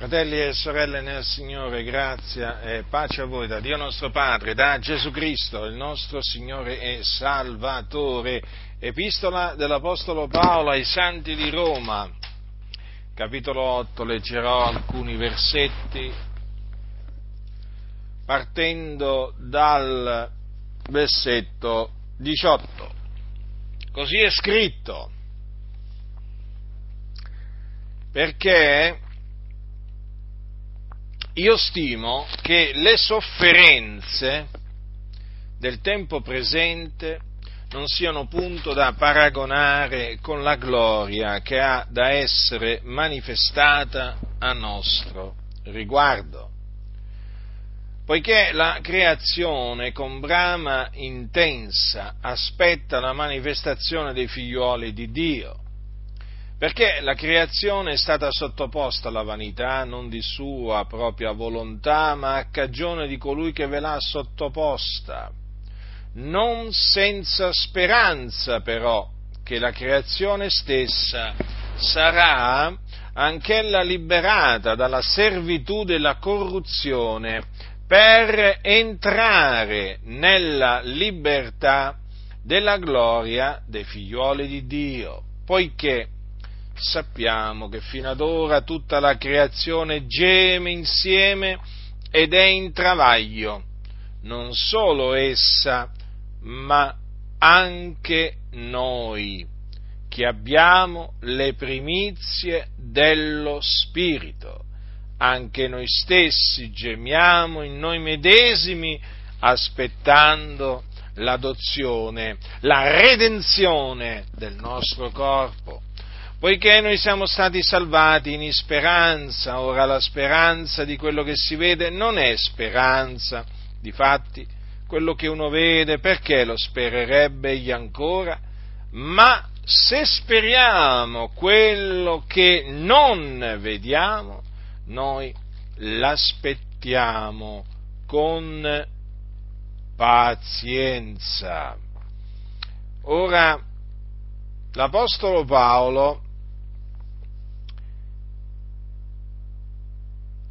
Fratelli e sorelle nel Signore, grazia e pace a voi da Dio nostro Padre, da Gesù Cristo, il nostro Signore e Salvatore. Epistola dell'Apostolo Paolo ai Santi di Roma, capitolo 8, leggerò alcuni versetti partendo dal versetto 18. Così è scritto, perché io stimo che le sofferenze del tempo presente non siano punto da paragonare con la gloria che ha da essere manifestata a nostro riguardo. Poiché la creazione con brama intensa aspetta la manifestazione dei figliuoli di Dio, perché la creazione è stata sottoposta alla vanità non di sua propria volontà, ma a cagione di colui che ve l'ha sottoposta, non senza speranza però che la creazione stessa sarà anch'ella liberata dalla servitù della corruzione per entrare nella libertà della gloria dei figlioli di Dio, poiché sappiamo che fino ad ora tutta la creazione geme insieme ed è in travaglio, non solo essa, ma anche noi che abbiamo le primizie dello Spirito. Anche noi stessi gemiamo in noi medesimi aspettando l'adozione, la redenzione del nostro corpo poiché noi siamo stati salvati in speranza, ora la speranza di quello che si vede non è speranza, difatti quello che uno vede perché lo spererebbe egli ancora? Ma se speriamo quello che non vediamo, noi l'aspettiamo con pazienza. Ora, l'Apostolo Paolo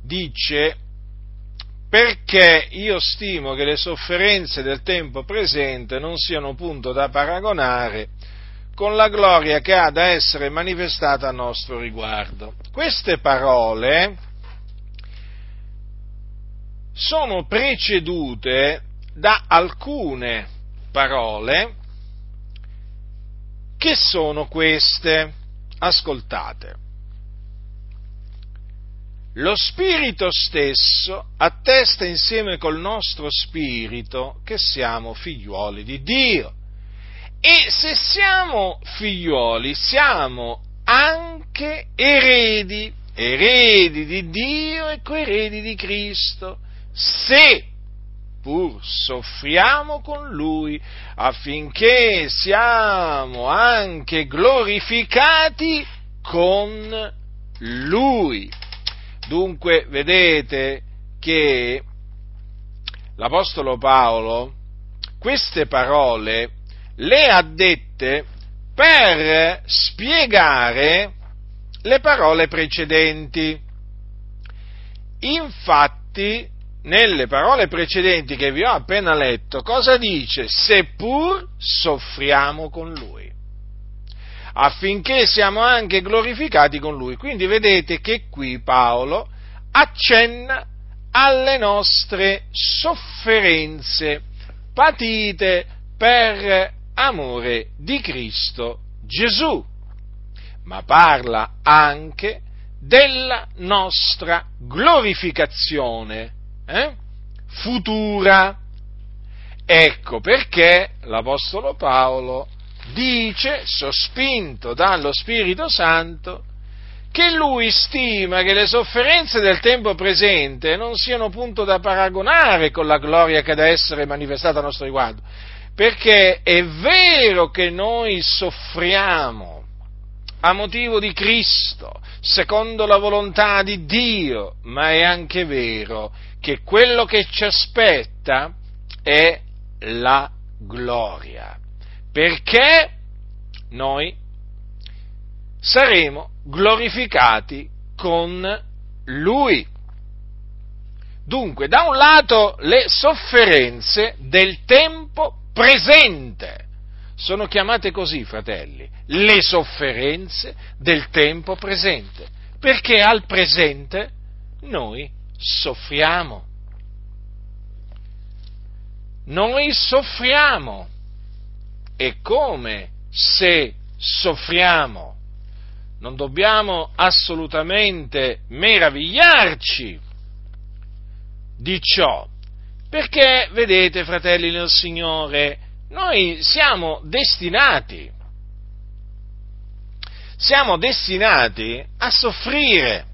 dice perché io stimo che le sofferenze del tempo presente non siano punto da paragonare con la gloria che ha da essere manifestata a nostro riguardo. Queste parole sono precedute da alcune parole che sono queste. Ascoltate lo Spirito stesso attesta insieme col nostro Spirito che siamo figliuoli di Dio. E se siamo figliuoli, siamo anche eredi, eredi di Dio e coeredi di Cristo, se pur soffriamo con Lui affinché siamo anche glorificati con Lui. Dunque vedete che l'Apostolo Paolo queste parole le ha dette per spiegare le parole precedenti. Infatti, nelle parole precedenti che vi ho appena letto, cosa dice? Seppur soffriamo con lui affinché siamo anche glorificati con Lui. Quindi vedete che qui Paolo accenna alle nostre sofferenze patite per amore di Cristo Gesù, ma parla anche della nostra glorificazione eh? futura. Ecco perché l'Apostolo Paolo dice, sospinto dallo Spirito Santo, che lui stima che le sofferenze del tempo presente non siano punto da paragonare con la gloria che deve essere manifestata a nostro riguardo, perché è vero che noi soffriamo a motivo di Cristo, secondo la volontà di Dio, ma è anche vero che quello che ci aspetta è la gloria perché noi saremo glorificati con Lui. Dunque, da un lato le sofferenze del tempo presente. Sono chiamate così, fratelli, le sofferenze del tempo presente, perché al presente noi soffriamo. Noi soffriamo. E come se soffriamo? Non dobbiamo assolutamente meravigliarci di ciò, perché, vedete, fratelli del Signore, noi siamo destinati, siamo destinati a soffrire.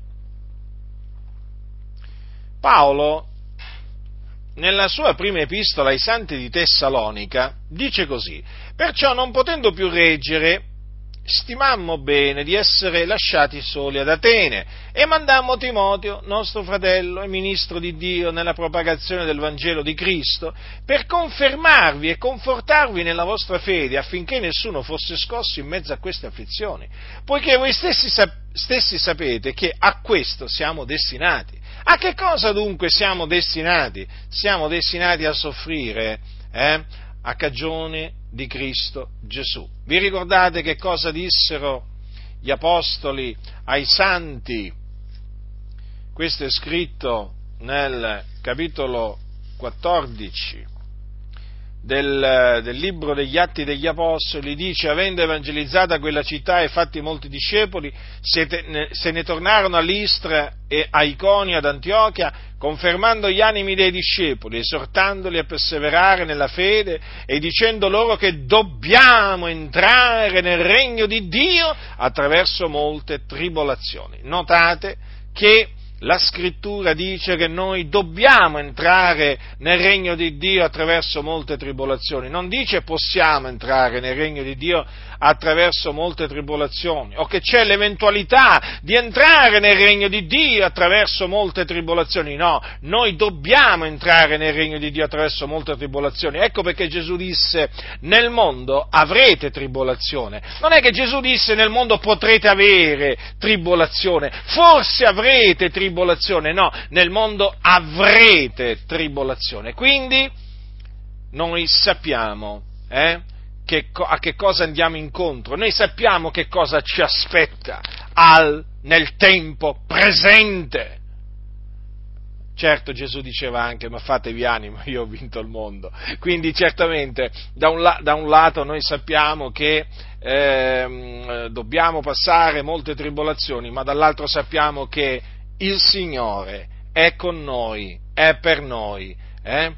Paolo, nella sua prima epistola ai santi di Tessalonica, dice così, perciò non potendo più reggere, stimammo bene di essere lasciati soli ad Atene e mandammo Timoteo, nostro fratello e ministro di Dio nella propagazione del Vangelo di Cristo, per confermarvi e confortarvi nella vostra fede affinché nessuno fosse scosso in mezzo a queste afflizioni, poiché voi stessi, stessi sapete che a questo siamo destinati. A che cosa dunque siamo destinati? Siamo destinati a soffrire eh, a cagione di Cristo Gesù. Vi ricordate che cosa dissero gli apostoli ai santi? Questo è scritto nel capitolo 14 del, del, libro degli Atti degli Apostoli, dice, avendo evangelizzato quella città e fatti molti discepoli, ne, se ne tornarono a Listra e a Iconia ad Antiochia, confermando gli animi dei discepoli, esortandoli a perseverare nella fede e dicendo loro che dobbiamo entrare nel regno di Dio attraverso molte tribolazioni. Notate che la scrittura dice che noi dobbiamo entrare nel regno di Dio attraverso molte tribolazioni, non dice possiamo entrare nel regno di Dio attraverso molte tribolazioni, o che c'è l'eventualità di entrare nel regno di Dio attraverso molte tribolazioni, no, noi dobbiamo entrare nel regno di Dio attraverso molte tribolazioni. Ecco perché Gesù disse nel mondo avrete tribolazione. Non è che Gesù disse nel mondo potrete avere tribolazione, forse avrete tribolazione, no, nel mondo avrete tribolazione. Quindi noi sappiamo, eh, che, a che cosa andiamo incontro, noi sappiamo che cosa ci aspetta al, nel tempo presente. Certo Gesù diceva anche, ma fatevi animo, io ho vinto il mondo. Quindi certamente da un, da un lato noi sappiamo che eh, dobbiamo passare molte tribolazioni, ma dall'altro sappiamo che il Signore è con noi, è per noi. Eh?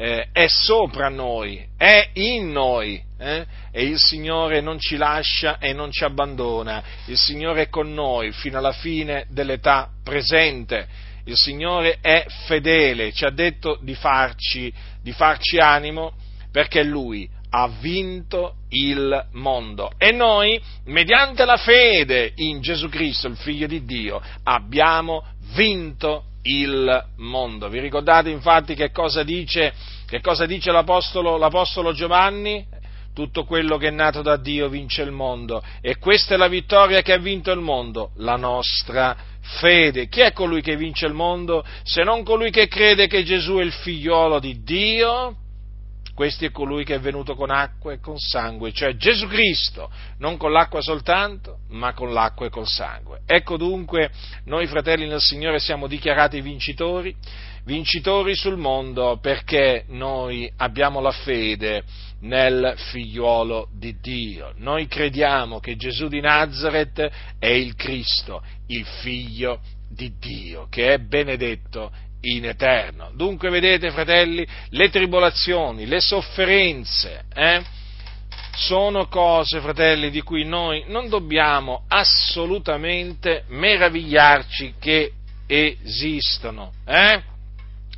Eh, è sopra noi, è in noi eh? e il Signore non ci lascia e non ci abbandona, il Signore è con noi fino alla fine dell'età presente, il Signore è fedele, ci ha detto di farci, di farci animo perché Lui ha vinto il mondo. E noi, mediante la fede in Gesù Cristo, il Figlio di Dio, abbiamo vinto il mondo. Vi ricordate infatti che cosa dice, che cosa dice l'apostolo, l'apostolo Giovanni? Tutto quello che è nato da Dio vince il mondo e questa è la vittoria che ha vinto il mondo, la nostra fede. Chi è colui che vince il mondo se non colui che crede che Gesù è il figliolo di Dio? Questi è colui che è venuto con acqua e con sangue, cioè Gesù Cristo, non con l'acqua soltanto, ma con l'acqua e col sangue. Ecco dunque, noi fratelli nel Signore siamo dichiarati vincitori, vincitori sul mondo perché noi abbiamo la fede nel figliuolo di Dio. Noi crediamo che Gesù di Nazareth è il Cristo, il figlio di Dio, che è benedetto in eterno. Dunque, vedete, fratelli, le tribolazioni, le sofferenze, eh, sono cose, fratelli, di cui noi non dobbiamo assolutamente meravigliarci che esistono eh,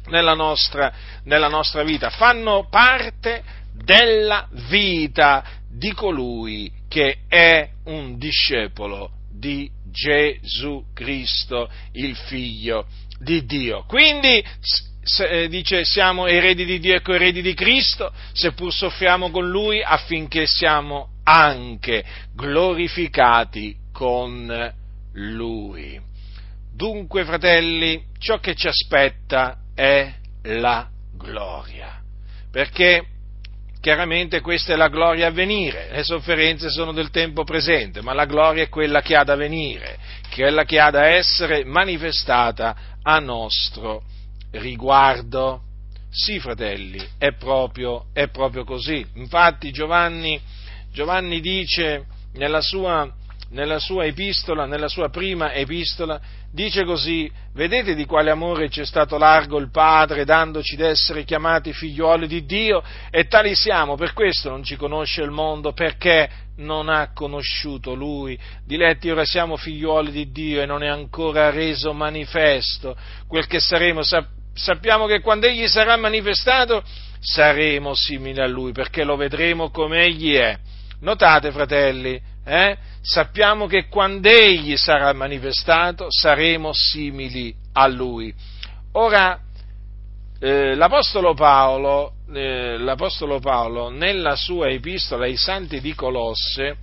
nella, nostra, nella nostra vita, fanno parte della vita di colui che è un discepolo di Gesù Cristo, il Figlio di Dio. Quindi eh, dice siamo eredi di Dio e coeredi di Cristo, seppur soffriamo con Lui affinché siamo anche glorificati con Lui. Dunque, fratelli, ciò che ci aspetta è la gloria, perché chiaramente questa è la gloria a venire, le sofferenze sono del tempo presente, ma la gloria è quella che ha da venire, quella che ha da essere manifestata a nostro riguardo. Sì, fratelli, è proprio, è proprio così. Infatti Giovanni, Giovanni dice nella sua, nella sua epistola, nella sua prima epistola, dice così, vedete di quale amore ci è stato largo il Padre dandoci d'essere chiamati figlioli di Dio e tali siamo, per questo non ci conosce il mondo, perché non ha conosciuto Lui. Diletti, ora siamo figlioli di Dio e non è ancora reso manifesto quel che saremo. Sappiamo che quando Egli sarà manifestato saremo simili a Lui, perché lo vedremo come Egli è. Notate, fratelli, eh? sappiamo che quando Egli sarà manifestato saremo simili a Lui. Ora, eh, l'Apostolo, Paolo, eh, l'Apostolo Paolo, nella sua epistola ai Santi di Colosse,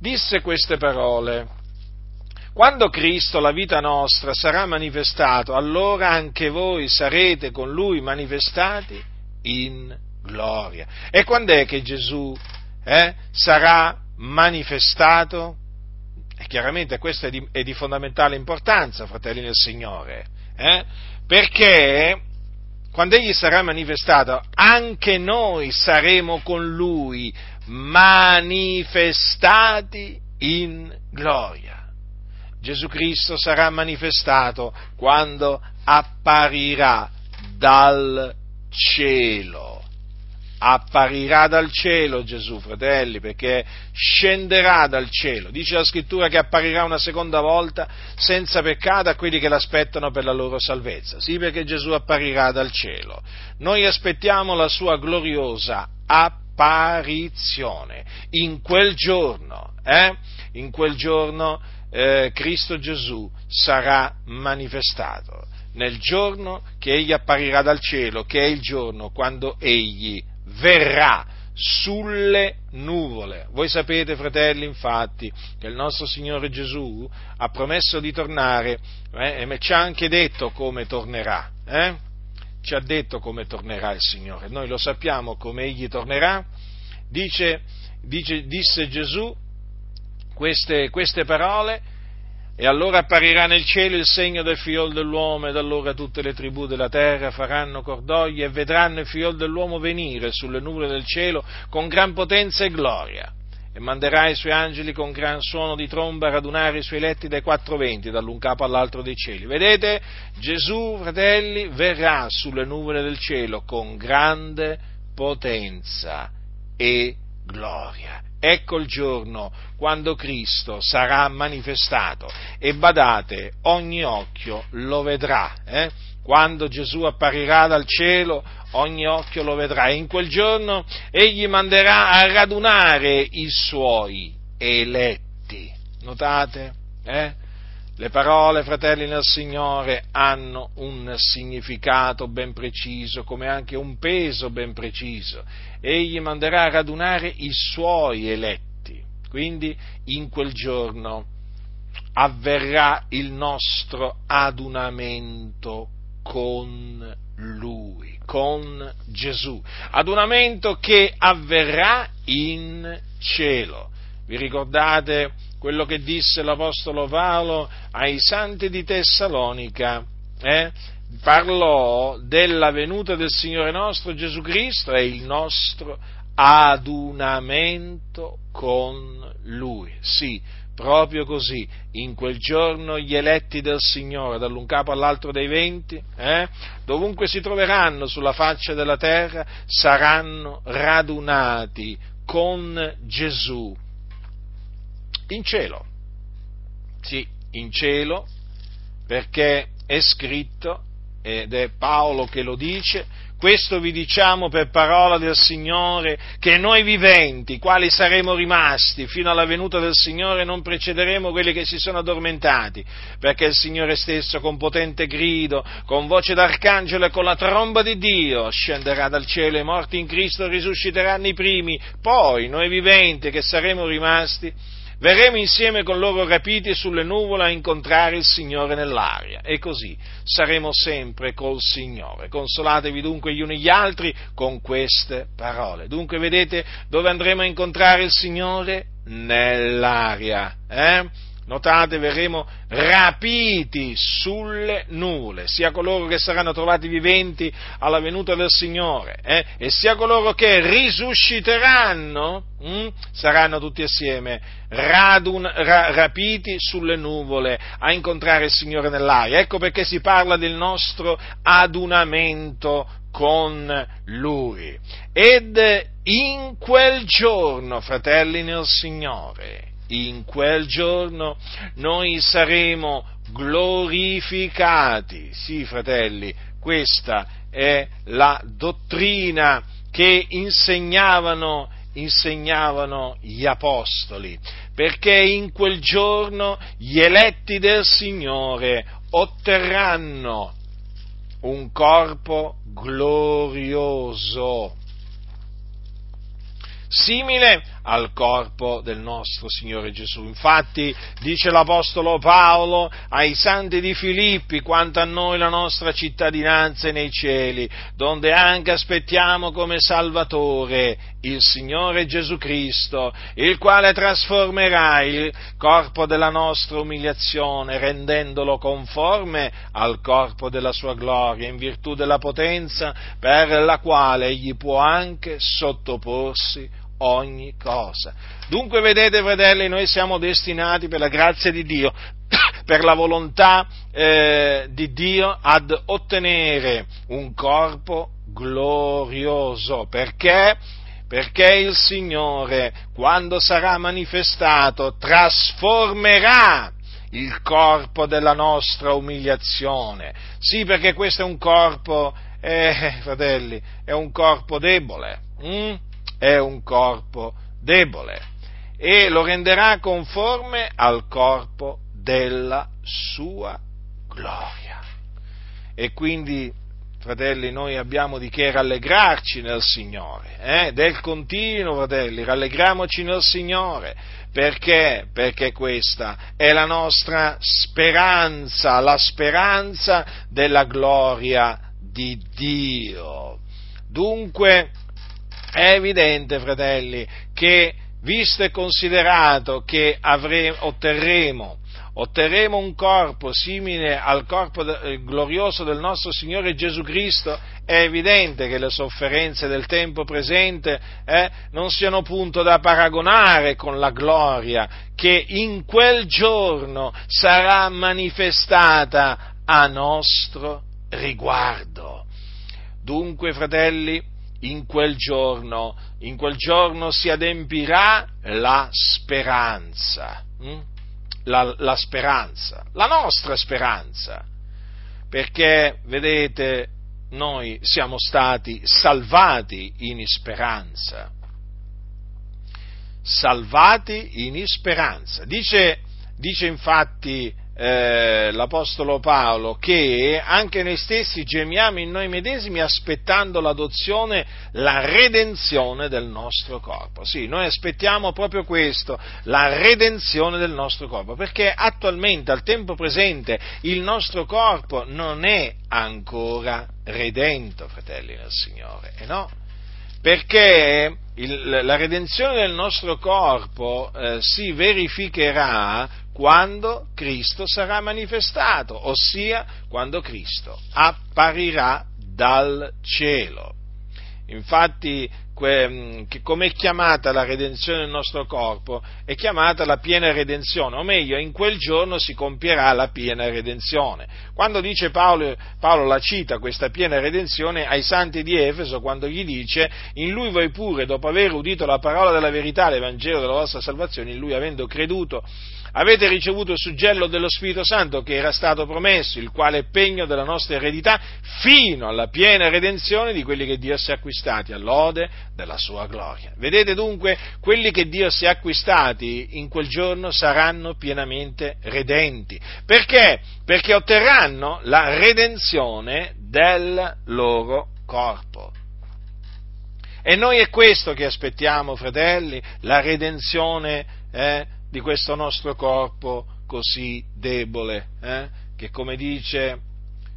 disse queste parole. Quando Cristo, la vita nostra, sarà manifestato, allora anche voi sarete con Lui manifestati in gloria. E quando è che Gesù eh, sarà manifestato? E chiaramente questo è di, è di, fondamentale importanza, fratelli del Signore, eh? perché quando Egli sarà manifestato, anche noi saremo con Lui manifestati in gloria. Gesù Cristo sarà manifestato quando apparirà dal cielo apparirà dal cielo Gesù, fratelli, perché scenderà dal cielo. Dice la scrittura che apparirà una seconda volta senza peccato a quelli che l'aspettano per la loro salvezza. Sì, perché Gesù apparirà dal cielo. Noi aspettiamo la sua gloriosa apparizione. In quel giorno, eh, in quel giorno eh, Cristo Gesù sarà manifestato nel giorno che egli apparirà dal cielo, che è il giorno quando egli verrà sulle nuvole. Voi sapete, fratelli, infatti, che il nostro Signore Gesù ha promesso di tornare eh, e ci ha anche detto come tornerà. Eh? Ci ha detto come tornerà il Signore. Noi lo sappiamo come Egli tornerà. Dice, dice, disse Gesù queste, queste parole e allora apparirà nel cielo il segno del figliol dell'uomo ed allora tutte le tribù della terra faranno cordoglio e vedranno il figliol dell'uomo venire sulle nuvole del cielo con gran potenza e gloria. E manderà i suoi angeli con gran suono di tromba a radunare i suoi letti dai quattro venti, dall'un capo all'altro dei cieli. Vedete, Gesù, fratelli, verrà sulle nuvole del cielo con grande potenza e gloria ecco il giorno quando Cristo sarà manifestato e badate, ogni occhio lo vedrà. Eh? Quando Gesù apparirà dal cielo, ogni occhio lo vedrà e in quel giorno egli manderà a radunare i suoi eletti. Notate? Eh? Le parole, fratelli nel Signore, hanno un significato ben preciso, come anche un peso ben preciso. Egli manderà a radunare i suoi eletti. Quindi in quel giorno avverrà il nostro adunamento con Lui, con Gesù. Adunamento che avverrà in cielo. Vi ricordate quello che disse l'Apostolo Paolo ai santi di Tessalonica? Eh? Parlò della venuta del Signore nostro Gesù Cristo e il nostro adunamento con Lui. Sì, proprio così, in quel giorno gli eletti del Signore, dall'un capo all'altro dei venti, eh, dovunque si troveranno sulla faccia della terra, saranno radunati con Gesù in cielo. Sì, in cielo, perché è scritto, ed è Paolo che lo dice, questo vi diciamo per parola del Signore, che noi viventi, quali saremo rimasti fino alla venuta del Signore, non precederemo quelli che si sono addormentati, perché il Signore stesso con potente grido, con voce d'arcangelo e con la tromba di Dio scenderà dal cielo e i morti in Cristo risusciteranno i primi, poi noi viventi che saremo rimasti, verremo insieme con loro rapiti sulle nuvole a incontrare il Signore nell'aria e così saremo sempre col Signore. Consolatevi dunque gli uni gli altri con queste parole. Dunque vedete dove andremo a incontrare il Signore? Nell'aria. Eh? Notate, verremo rapiti sulle nuvole, sia coloro che saranno trovati viventi alla venuta del Signore, eh, e sia coloro che risusciteranno, hm, saranno tutti assieme radun, ra, rapiti sulle nuvole a incontrare il Signore nell'aria. Ecco perché si parla del nostro adunamento con Lui. Ed in quel giorno, fratelli nel Signore, in quel giorno noi saremo glorificati. Sì, fratelli, questa è la dottrina che insegnavano, insegnavano gli apostoli, perché in quel giorno gli eletti del Signore otterranno un corpo glorioso simile al corpo del nostro Signore Gesù. Infatti dice l'Apostolo Paolo ai santi di Filippi quanto a noi la nostra cittadinanza è nei cieli, donde anche aspettiamo come Salvatore il Signore Gesù Cristo, il quale trasformerà il corpo della nostra umiliazione rendendolo conforme al corpo della sua gloria in virtù della potenza per la quale egli può anche sottoporsi ogni cosa. Dunque vedete, fratelli, noi siamo destinati per la grazia di Dio, per la volontà eh, di Dio ad ottenere un corpo glorioso. Perché? Perché il Signore, quando sarà manifestato, trasformerà il corpo della nostra umiliazione. Sì, perché questo è un corpo, eh, fratelli, è un corpo debole. Hm? È un corpo debole e lo renderà conforme al corpo della sua gloria. E quindi, fratelli, noi abbiamo di che rallegrarci nel Signore, eh? del continuo, fratelli, rallegriamoci nel Signore, perché? Perché questa è la nostra speranza, la speranza della gloria di Dio. Dunque, è evidente, fratelli, che visto e considerato che avremo, otterremo, otterremo un corpo simile al corpo eh, glorioso del nostro Signore Gesù Cristo, è evidente che le sofferenze del tempo presente eh, non siano punto da paragonare con la gloria che in quel giorno sarà manifestata a nostro riguardo. Dunque, fratelli, in quel giorno, in quel giorno si adempirà la speranza, hm? la, la speranza, la nostra speranza, perché vedete, noi siamo stati salvati in speranza, salvati in speranza. Dice, dice infatti eh, l'Apostolo Paolo che anche noi stessi gemiamo in noi medesimi aspettando l'adozione, la redenzione del nostro corpo. Sì, noi aspettiamo proprio questo, la redenzione del nostro corpo, perché attualmente, al tempo presente, il nostro corpo non è ancora redento, fratelli del Signore, e no? Perché il, la redenzione del nostro corpo eh, si verificherà quando Cristo sarà manifestato, ossia quando Cristo apparirà dal cielo. Infatti Mm, come è chiamata la redenzione del nostro corpo? È chiamata la piena redenzione, o meglio, in quel giorno si compierà la piena redenzione. Quando dice Paolo, Paolo la cita questa piena redenzione ai santi di Efeso, quando gli dice, in lui voi pure, dopo aver udito la parola della verità, l'Evangelo della vostra salvazione, in lui avendo creduto, avete ricevuto il suggello dello Spirito Santo che era stato promesso, il quale è pegno della nostra eredità, fino alla piena redenzione di quelli che Dio si è acquistati all'ode della sua gloria. Vedete dunque, quelli che Dio si è acquistati in quel giorno saranno pienamente redenti. Perché? Perché otterranno la redenzione del loro corpo. E noi è questo che aspettiamo, fratelli, la redenzione eh, di questo nostro corpo così debole, eh? che come dice,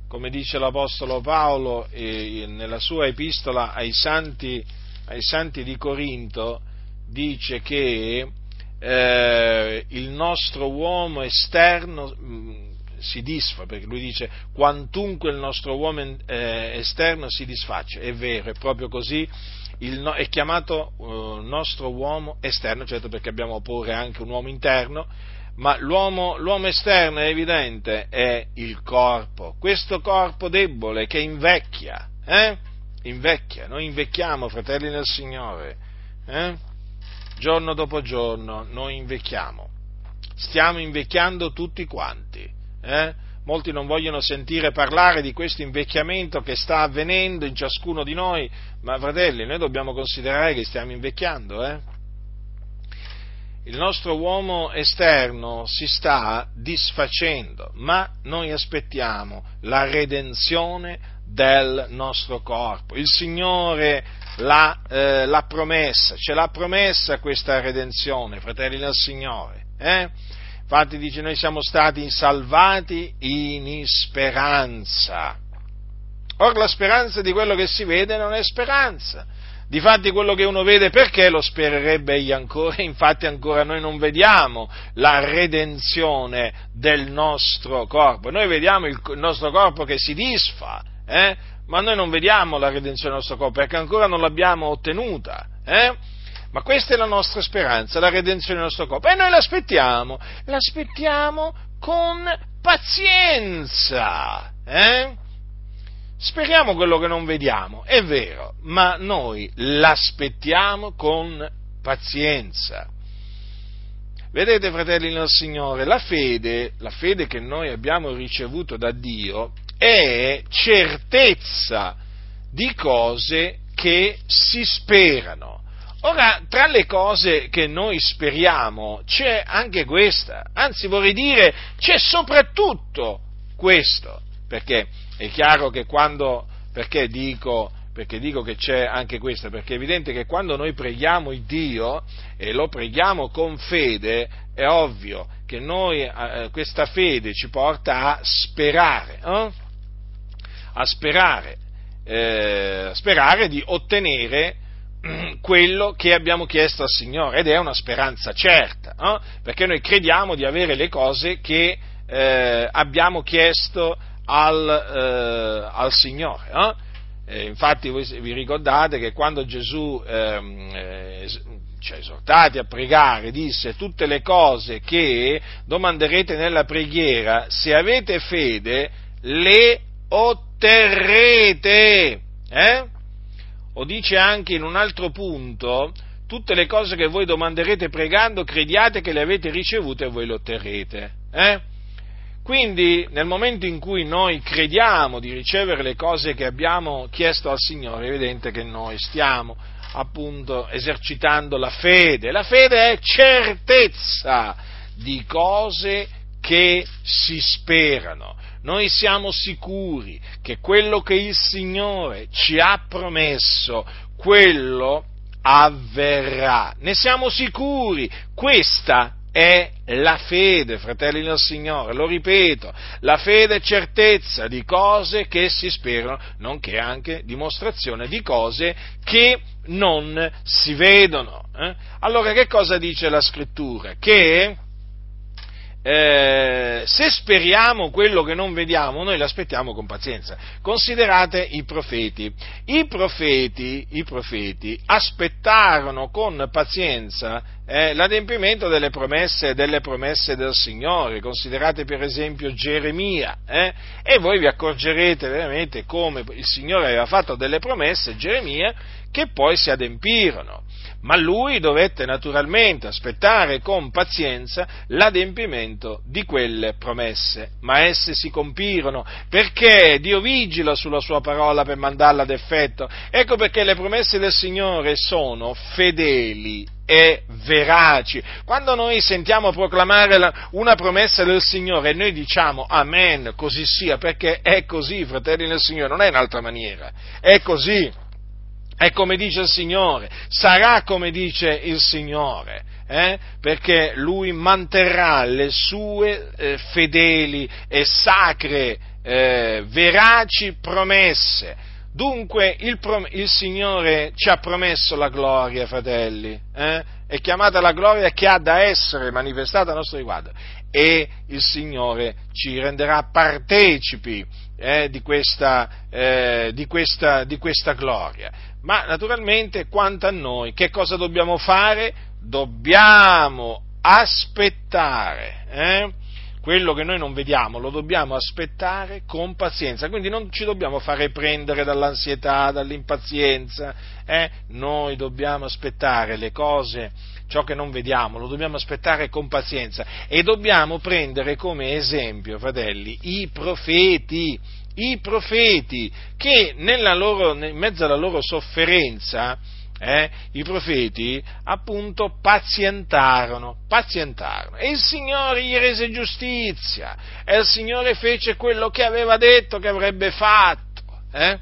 come dice, l'Apostolo Paolo eh, nella sua epistola ai santi, ai santi di Corinto, dice che eh, il nostro uomo esterno mm, si disfa, perché lui dice quantunque il nostro uomo eh, esterno si disfaccia, è vero, è proprio così, il, è chiamato uh, nostro uomo esterno, certo perché abbiamo pure anche un uomo interno, ma l'uomo, l'uomo, esterno è evidente, è il corpo, questo corpo debole che invecchia, eh? invecchia, noi invecchiamo, fratelli del Signore, eh? giorno dopo giorno noi invecchiamo, stiamo invecchiando tutti quanti, eh? Molti non vogliono sentire parlare di questo invecchiamento che sta avvenendo in ciascuno di noi, ma fratelli, noi dobbiamo considerare che stiamo invecchiando, eh? il nostro uomo esterno si sta disfacendo, ma noi aspettiamo la redenzione del nostro corpo. Il Signore l'ha, eh, l'ha promessa, ce l'ha promessa questa redenzione, fratelli del Signore. Eh? Infatti dice noi siamo stati salvati in speranza. Or la speranza di quello che si vede non è speranza, Difatti quello che uno vede perché lo spererebbe egli ancora? Infatti ancora noi non vediamo la redenzione del nostro corpo. Noi vediamo il, nostro corpo che si disfa, eh? ma noi non vediamo la redenzione del nostro corpo perché ancora non l'abbiamo ottenuta. Eh? Ma questa è la nostra speranza, la redenzione del nostro corpo. E noi l'aspettiamo, l'aspettiamo con pazienza. Eh? Speriamo quello che non vediamo, è vero, ma noi l'aspettiamo con pazienza. Vedete, fratelli del Signore, la fede, la fede che noi abbiamo ricevuto da Dio è certezza di cose che si sperano. Ora, tra le cose che noi speriamo c'è anche questa, anzi vorrei dire c'è soprattutto questo, perché è chiaro che quando, perché dico, perché dico che c'è anche questo? Perché è evidente che quando noi preghiamo il Dio e lo preghiamo con fede, è ovvio che noi, eh, questa fede ci porta a sperare, eh? a sperare, eh, sperare di ottenere quello che abbiamo chiesto al Signore ed è una speranza certa, eh? perché noi crediamo di avere le cose che eh, abbiamo chiesto al, eh, al Signore. Infatti voi vi ricordate che quando Gesù ehm, eh, ci ha esortati a pregare, disse tutte le cose che domanderete nella preghiera, se avete fede, le otterrete. Eh? O dice anche in un altro punto, tutte le cose che voi domanderete pregando, crediate che le avete ricevute e voi le otterrete. Eh? Quindi nel momento in cui noi crediamo di ricevere le cose che abbiamo chiesto al Signore, è evidente che noi stiamo appunto esercitando la fede. La fede è certezza di cose che si sperano. Noi siamo sicuri che quello che il Signore ci ha promesso, quello avverrà. Ne siamo sicuri. Questa è la fede, fratelli del Signore, lo ripeto, la fede è certezza di cose che si sperano, nonché anche dimostrazione di cose che non si vedono. Eh? Allora che cosa dice la scrittura? Che eh, se speriamo quello che non vediamo, noi l'aspettiamo con pazienza. Considerate i profeti. I profeti, i profeti aspettarono con pazienza eh, l'adempimento delle promesse, delle promesse, del Signore. Considerate per esempio Geremia. Eh, e voi vi accorgerete veramente come il Signore aveva fatto delle promesse, Geremia, che poi si adempirono ma lui dovette naturalmente aspettare con pazienza l'adempimento di quelle promesse, ma esse si compirono perché Dio vigila sulla sua parola per mandarla ad effetto. Ecco perché le promesse del Signore sono fedeli e veraci. Quando noi sentiamo proclamare una promessa del Signore noi diciamo Amen, così sia, perché è così, fratelli del Signore, non è in altra maniera, è così. È come dice il Signore, sarà come dice il Signore. eh, perché lui manterrà le sue eh, fedeli e sacre, eh, veraci promesse. Dunque il, il, Signore ci ha promesso la gloria, fratelli, eh? è chiamata la gloria che ha da essere manifestata a nostro riguardo e il Signore ci renderà partecipi eh, di, questa, eh, di, questa, di questa gloria. Ma naturalmente quanto a noi, che cosa dobbiamo fare? Dobbiamo aspettare. Eh? Quello che noi non vediamo lo dobbiamo aspettare con pazienza, quindi non ci dobbiamo fare prendere dall'ansietà, dall'impazienza, eh? noi dobbiamo aspettare le cose, ciò che non vediamo, lo dobbiamo aspettare con pazienza. E dobbiamo prendere come esempio, fratelli, i profeti, i profeti che loro, in mezzo alla loro sofferenza, eh, i profeti appunto pazientarono, pazientarono e il Signore gli rese giustizia e il Signore fece quello che aveva detto che avrebbe fatto. Eh?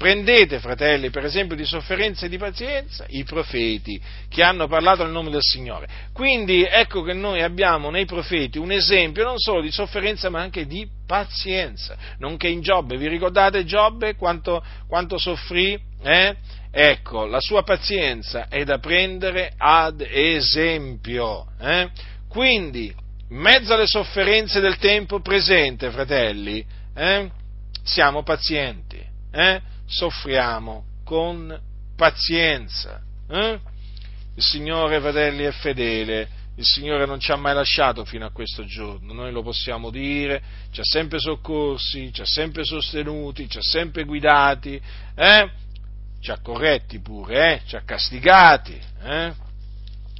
Prendete, fratelli, per esempio di sofferenza e di pazienza, i profeti che hanno parlato nel nome del Signore. Quindi ecco che noi abbiamo nei profeti un esempio non solo di sofferenza ma anche di pazienza. Nonché in Giobbe, vi ricordate Giobbe quanto, quanto soffrì? Eh? Ecco, la sua pazienza è da prendere ad esempio. Eh? Quindi, in mezzo alle sofferenze del tempo presente, fratelli, eh? siamo pazienti, eh? soffriamo con pazienza. Eh? Il Signore, fratelli, è fedele. Il Signore non ci ha mai lasciato fino a questo giorno, noi lo possiamo dire, ci ha sempre soccorsi, ci ha sempre sostenuti, ci ha sempre guidati, eh? Ci ha corretti pure, eh? ci ha castigati. Eh?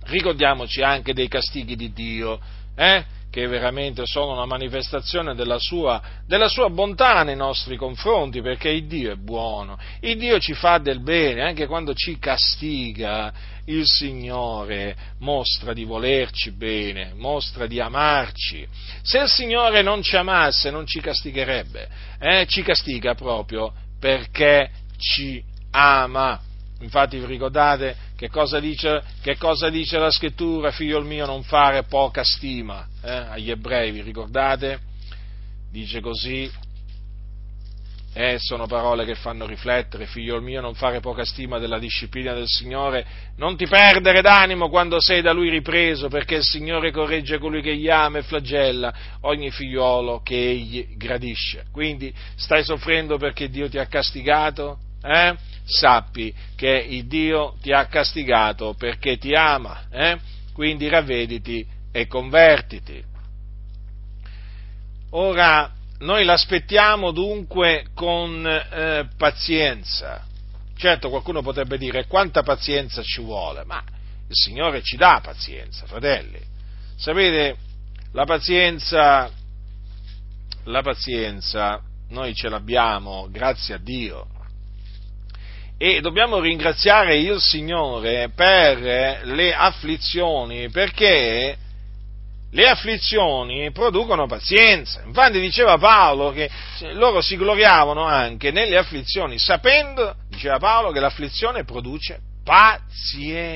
Ricordiamoci anche dei castighi di Dio, eh? che veramente sono una manifestazione della sua, della sua, bontà nei nostri confronti, perché il Dio è buono, il Dio ci fa del bene, anche quando ci castiga, il Signore mostra di volerci bene, mostra di amarci. Se il Signore non ci amasse, non ci castigherebbe, eh? ci castiga proprio perché ci ama. Infatti vi ricordate che cosa dice, che cosa dice la scrittura, figlio mio, non fare poca stima eh? agli ebrei, vi ricordate? Dice così, eh, sono parole che fanno riflettere, figlio mio, non fare poca stima della disciplina del Signore, non ti perdere d'animo quando sei da Lui ripreso, perché il Signore corregge colui che gli ama e flagella ogni figliolo che Egli gradisce. Quindi stai soffrendo perché Dio ti ha castigato? Eh? sappi che il Dio ti ha castigato perché ti ama, eh? quindi ravvediti e convertiti. Ora, noi l'aspettiamo dunque con eh, pazienza. Certo, qualcuno potrebbe dire quanta pazienza ci vuole, ma il Signore ci dà pazienza, fratelli. Sapete, la pazienza, la pazienza noi ce l'abbiamo, grazie a Dio e dobbiamo ringraziare il Signore per le afflizioni, perché le afflizioni producono pazienza. Infatti diceva Paolo che loro si gloriavano anche nelle afflizioni, sapendo, diceva Paolo, che l'afflizione produce pazienza.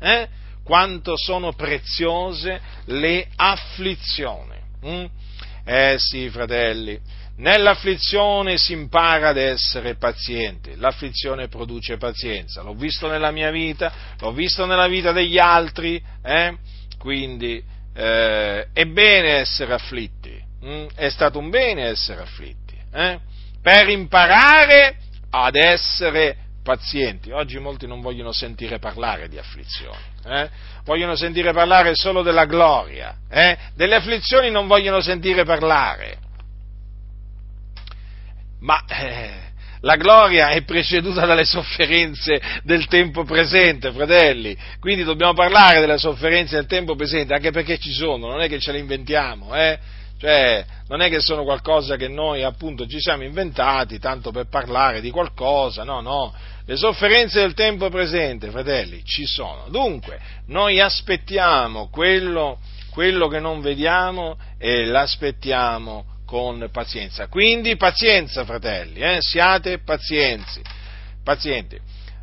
Eh? Quanto sono preziose le afflizioni. Mm? Eh sì, fratelli, Nell'afflizione si impara ad essere pazienti, l'afflizione produce pazienza, l'ho visto nella mia vita, l'ho visto nella vita degli altri, eh? quindi eh, è bene essere afflitti, hm? è stato un bene essere afflitti, eh? per imparare ad essere pazienti. Oggi molti non vogliono sentire parlare di afflizioni, eh? vogliono sentire parlare solo della gloria, eh? delle afflizioni non vogliono sentire parlare ma eh, la gloria è preceduta dalle sofferenze del tempo presente, fratelli, quindi dobbiamo parlare delle sofferenze del tempo presente, anche perché ci sono, non è che ce le inventiamo, eh? Cioè, non è che sono qualcosa che noi appunto ci siamo inventati tanto per parlare di qualcosa, no, no. Le sofferenze del tempo presente, fratelli, ci sono. Dunque, noi aspettiamo quello, quello che non vediamo e l'aspettiamo con pazienza. Quindi pazienza, fratelli, eh? siate pazienzi, pazienti.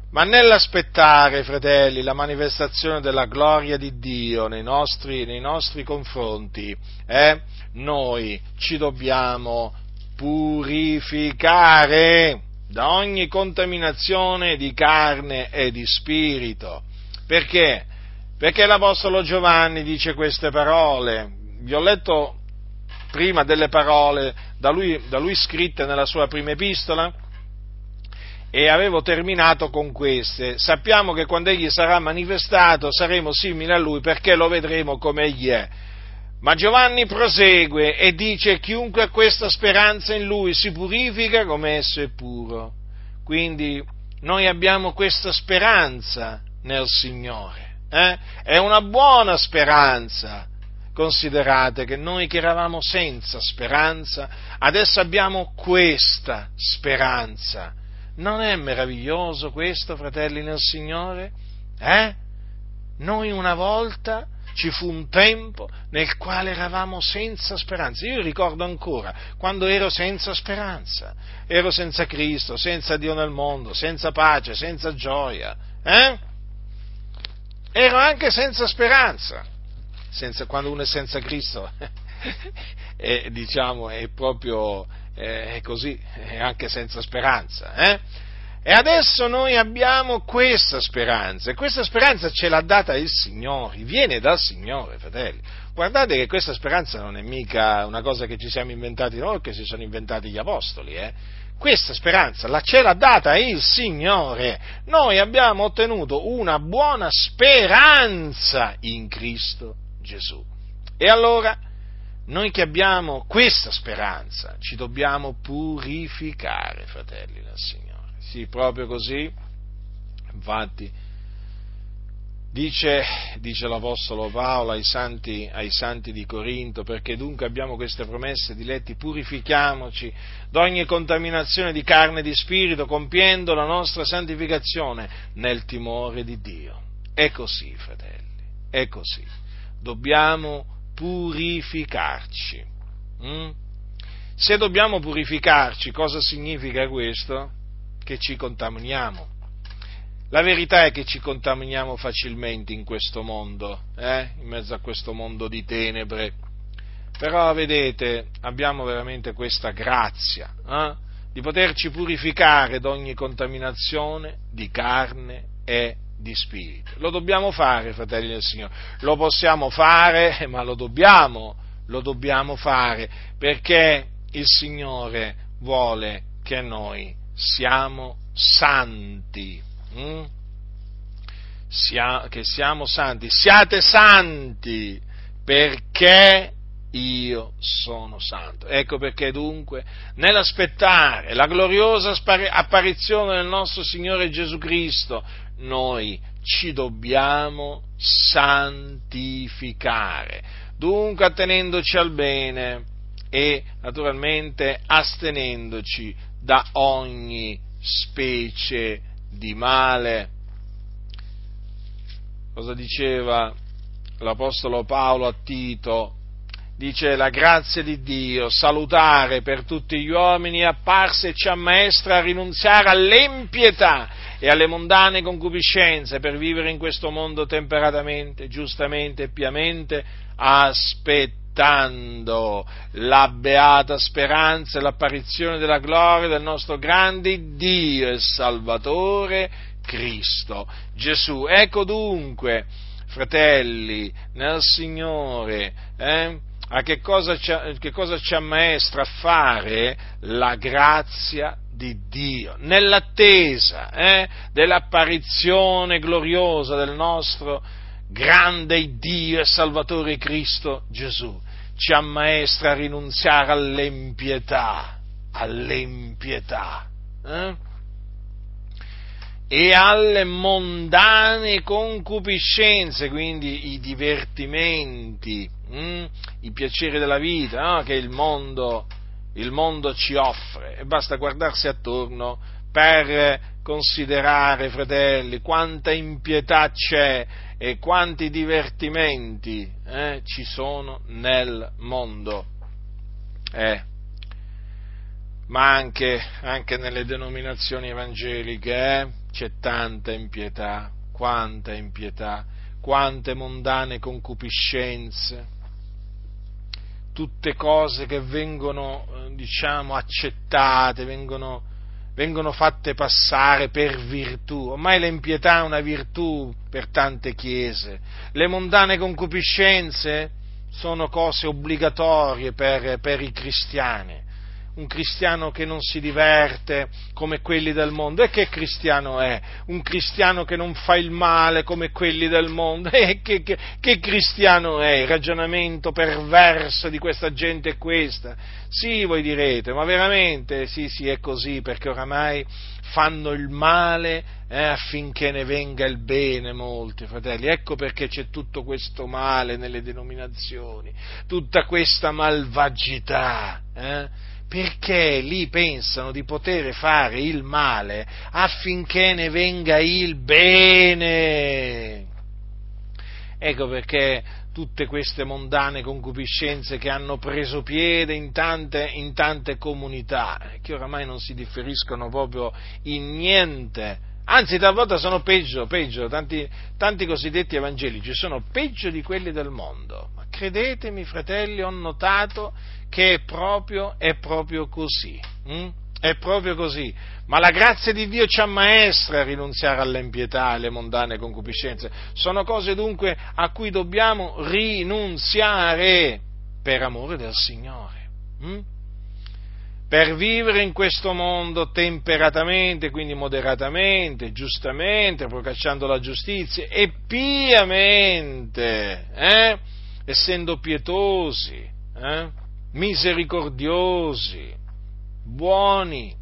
Ma nell'aspettare, fratelli, la manifestazione della gloria di Dio nei nostri, nei nostri confronti, eh, noi ci dobbiamo purificare da ogni contaminazione di carne e di spirito. Perché? Perché l'Apostolo Giovanni dice queste parole. Vi ho letto prima delle parole da lui, da lui scritte nella sua prima epistola e avevo terminato con queste. Sappiamo che quando egli sarà manifestato saremo simili a lui perché lo vedremo come egli è. Ma Giovanni prosegue e dice chiunque ha questa speranza in lui si purifica come esso è puro. Quindi noi abbiamo questa speranza nel Signore. Eh? È una buona speranza. Considerate che noi che eravamo senza speranza, adesso abbiamo questa speranza non è meraviglioso questo, fratelli nel Signore? Eh? Noi una volta ci fu un tempo nel quale eravamo senza speranza. Io ricordo ancora quando ero senza speranza, ero senza Cristo, senza Dio nel mondo, senza pace, senza gioia. Eh? Ero anche senza speranza. Senza, quando uno è senza Cristo, è, diciamo, è proprio è così, è anche senza speranza. Eh? E adesso noi abbiamo questa speranza, e questa speranza ce l'ha data il Signore, viene dal Signore, fratelli. Guardate che questa speranza non è mica una cosa che ci siamo inventati noi, che si sono inventati gli apostoli, eh? Questa speranza la ce l'ha data il Signore. Noi abbiamo ottenuto una buona speranza in Cristo Gesù. E allora, noi che abbiamo questa speranza, ci dobbiamo purificare, fratelli del Signore. Sì, proprio così. Infatti, dice, dice l'Apostolo Paolo ai santi, ai santi, di Corinto, perché dunque abbiamo queste promesse, diletti, purifichiamoci da ogni contaminazione di carne e di spirito, compiendo la nostra santificazione nel timore di Dio. È così, fratelli, è così. Dobbiamo purificarci. Mm? Se dobbiamo purificarci, cosa significa questo? Che ci contaminiamo. La verità è che ci contaminiamo facilmente in questo mondo, eh? in mezzo a questo mondo di tenebre. Però vedete, abbiamo veramente questa grazia eh? di poterci purificare da ogni contaminazione di carne e di spirito. Lo dobbiamo fare, fratelli del Signore, lo possiamo fare, ma lo dobbiamo, lo dobbiamo fare, perché il Signore vuole che noi siamo santi. Hm? Sia, che siamo santi, siate santi perché io sono santo. Ecco perché dunque, nell'aspettare la gloriosa apparizione del nostro Signore Gesù Cristo, noi ci dobbiamo santificare, dunque attenendoci al bene e naturalmente astenendoci da ogni specie di male. Cosa diceva l'Apostolo Paolo a Tito? Dice la grazia di Dio, salutare per tutti gli uomini, apparsa e ci ammaestra a rinunziare all'empietà e alle mondane concupiscenze per vivere in questo mondo temperatamente, giustamente e piamente, aspettando la beata speranza e l'apparizione della gloria del nostro grande Dio e Salvatore Cristo Gesù. Ecco dunque, fratelli, nel Signore, eh, a che cosa, ci, ammaestra a fare la grazia di Dio, nell'attesa eh, dell'apparizione gloriosa del nostro grande Dio e Salvatore Cristo Gesù. Ci ammaestra a rinunziare all'empietà, all'empietà. Eh? e alle mondane concupiscenze, quindi i divertimenti, hm? i piaceri della vita no? che il mondo il mondo ci offre e basta guardarsi attorno per considerare, fratelli, quanta impietà c'è e quanti divertimenti eh, ci sono nel mondo. Eh. ma anche, anche nelle denominazioni evangeliche eh? c'è tanta impietà, quanta impietà, quante mondane concupiscenze tutte cose che vengono, eh, diciamo, accettate, vengono, vengono fatte passare per virtù. Ormai l'impietà è una virtù per tante chiese. Le mondane concupiscenze sono cose obbligatorie per, per i cristiani un cristiano che non si diverte come quelli del mondo. E che cristiano è? Un cristiano che non fa il male come quelli del mondo. E che, che, che cristiano è? Il ragionamento perverso di questa gente è questa. Sì, voi direte, ma veramente sì, sì, è così, perché oramai fanno il male eh, affinché ne venga il bene molti, fratelli. Ecco perché c'è tutto questo male nelle denominazioni, tutta questa malvagità. Eh? Perché lì pensano di poter fare il male affinché ne venga il bene. Ecco perché tutte queste mondane concupiscenze che hanno preso piede in tante, in tante comunità, che oramai non si differiscono proprio in niente, anzi talvolta sono peggio, peggio, tanti, tanti cosiddetti evangelici sono peggio di quelli del mondo. Credetemi, fratelli, ho notato che è proprio, è proprio così. Hm? È proprio così. Ma la grazia di Dio ci ammaestra a rinunziare all'impietà e alle mondane concupiscenze. Sono cose dunque a cui dobbiamo rinunziare per amore del Signore. Hm? Per vivere in questo mondo temperatamente, quindi moderatamente, giustamente, procacciando la giustizia e piamente, eh? Essendo pietosi. Eh? misericordiosi, buoni,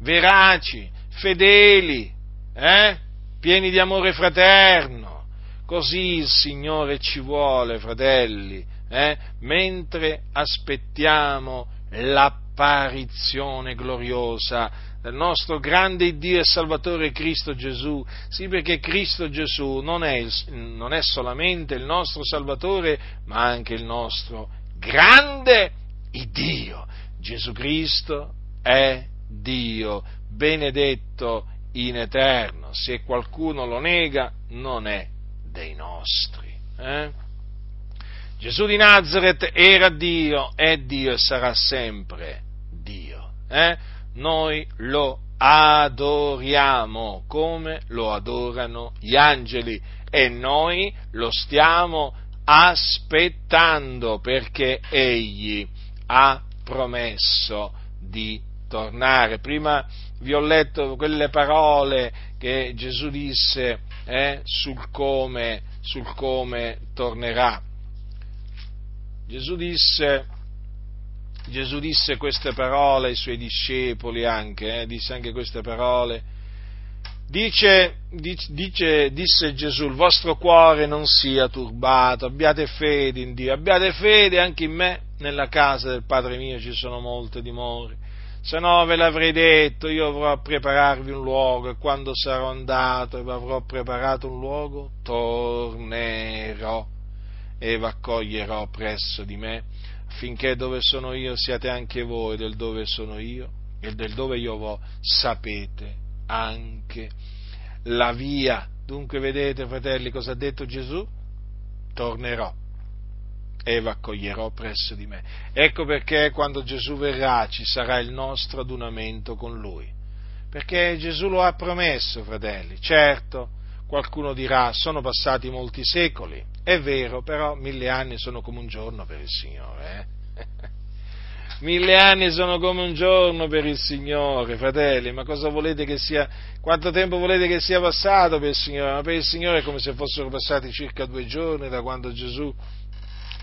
veraci, fedeli, eh? pieni di amore fraterno. Così il Signore ci vuole, fratelli, eh? mentre aspettiamo l'apparizione gloriosa del nostro grande Dio e Salvatore Cristo Gesù. Sì, perché Cristo Gesù non è, il, non è solamente il nostro Salvatore, ma anche il nostro grande Dio. Gesù Cristo è Dio, benedetto in eterno. Se qualcuno lo nega, non è dei nostri. Eh? Gesù di Nazareth era Dio, è Dio e sarà sempre Dio. Eh? Noi lo adoriamo come lo adorano gli angeli e noi lo stiamo aspettando perché Egli ha promesso di tornare. Prima vi ho letto quelle parole che Gesù disse eh, sul, come, sul, come, tornerà. Gesù disse, Gesù disse, queste parole ai suoi discepoli anche, eh, disse anche queste parole. Dice, dice, disse Gesù, il vostro cuore non sia turbato, abbiate fede in Dio, abbiate fede anche in me, nella casa del Padre mio ci sono molte dimore, se no ve l'avrei detto, io avrò a prepararvi un luogo e quando sarò andato e avrò preparato un luogo, tornerò e vi accoglierò presso di me, affinché dove sono io siate anche voi del dove sono io e del dove io vo sapete anche la via. Dunque vedete, fratelli, cosa ha detto Gesù? Tornerò e vi accoglierò presso di me. Ecco perché quando Gesù verrà ci sarà il nostro adunamento con Lui. Perché Gesù lo ha promesso, fratelli. Certo, qualcuno dirà, sono passati molti secoli. È vero, però mille anni sono come un giorno per il Signore. Eh? mille anni sono come un giorno per il Signore, fratelli, ma cosa volete che sia, quanto tempo volete che sia passato per il Signore? Ma per il Signore è come se fossero passati circa due giorni da quando Gesù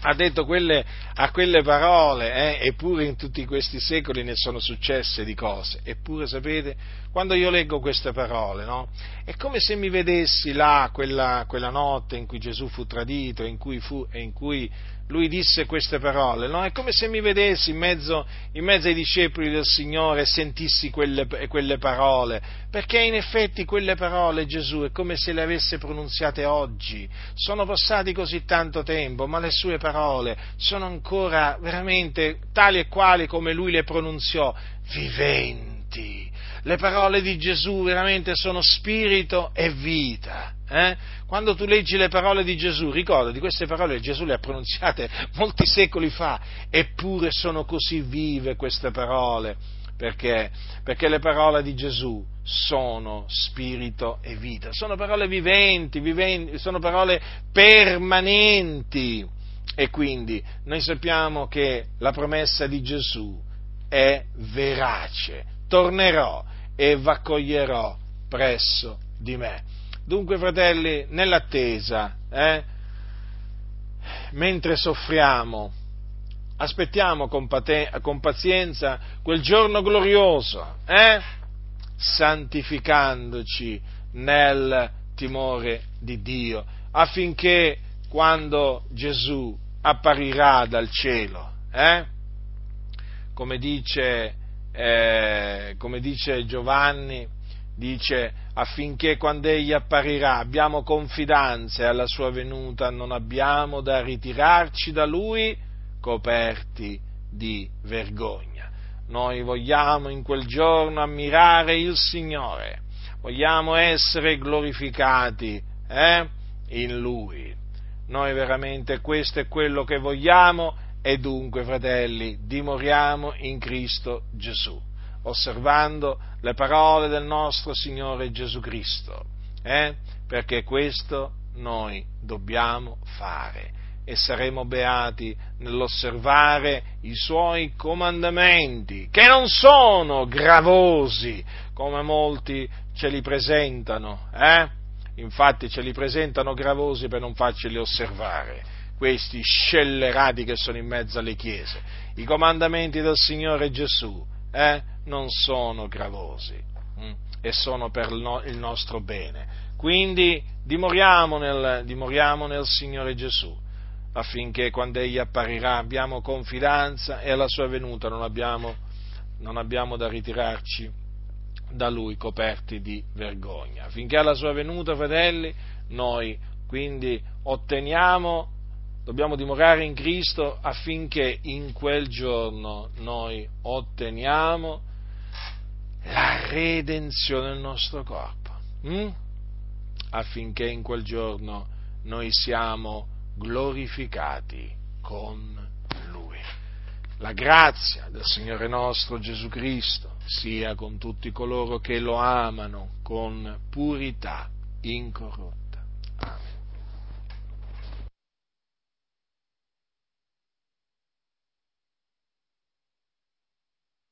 ha detto quelle, a quelle parole, eh, eppure in tutti questi secoli ne sono successe di cose. Eppure, sapete, quando io leggo queste parole, no, è come se mi vedessi là quella, quella notte in cui Gesù fu tradito in cui fu, e in cui lui disse queste parole, no? È come se mi vedessi in mezzo, in mezzo ai discepoli del Signore e sentissi quelle, quelle, parole, perché in effetti quelle parole Gesù è come se le avesse pronunziate oggi. Sono passati così tanto tempo, ma le sue parole sono ancora veramente tali e quali come lui le pronunziò, viventi le parole di Gesù veramente sono spirito e vita. Eh? Quando tu leggi le parole di Gesù, ricordati, queste parole Gesù le ha pronunziate molti secoli fa, eppure sono così vive queste parole, perché? Perché le parole di Gesù sono spirito e vita, sono parole viventi, viventi sono parole permanenti. E quindi noi sappiamo che la promessa di Gesù è verace, tornerò e v'accoglierò presso di me. Dunque, fratelli, nell'attesa, eh, mentre soffriamo, aspettiamo con, pate- con, pazienza quel giorno glorioso, eh, santificandoci nel timore di Dio, affinché quando Gesù apparirà dal cielo, eh, come dice eh, come dice Giovanni, dice affinché quando egli apparirà abbiamo confidenza alla sua venuta non abbiamo da ritirarci da lui coperti di vergogna. Noi vogliamo in quel giorno ammirare il Signore, vogliamo essere glorificati eh, in Lui. Noi veramente questo è quello che vogliamo e dunque, fratelli, dimoriamo in Cristo Gesù, osservando le parole del nostro Signore Gesù Cristo, eh? perché questo noi dobbiamo fare e saremo beati nell'osservare i suoi comandamenti, che non sono gravosi come molti ce li presentano, eh? infatti ce li presentano gravosi per non farceli osservare questi scellerati che sono in mezzo alle chiese. I comandamenti del Signore Gesù eh, non sono gravosi hm, e sono per il nostro bene. Quindi dimoriamo nel, dimoriamo nel Signore Gesù affinché quando Egli apparirà abbiamo confidenza e alla sua venuta non abbiamo, non abbiamo da ritirarci da Lui coperti di vergogna. Affinché alla sua venuta, fratelli, noi quindi otteniamo dobbiamo dimorare in Cristo affinché in quel giorno noi otteniamo la redenzione del nostro corpo, hm? affinché in quel giorno noi siamo glorificati con Lui. La grazia del Signore nostro Gesù Cristo sia con tutti coloro che lo amano con purità incorrotta.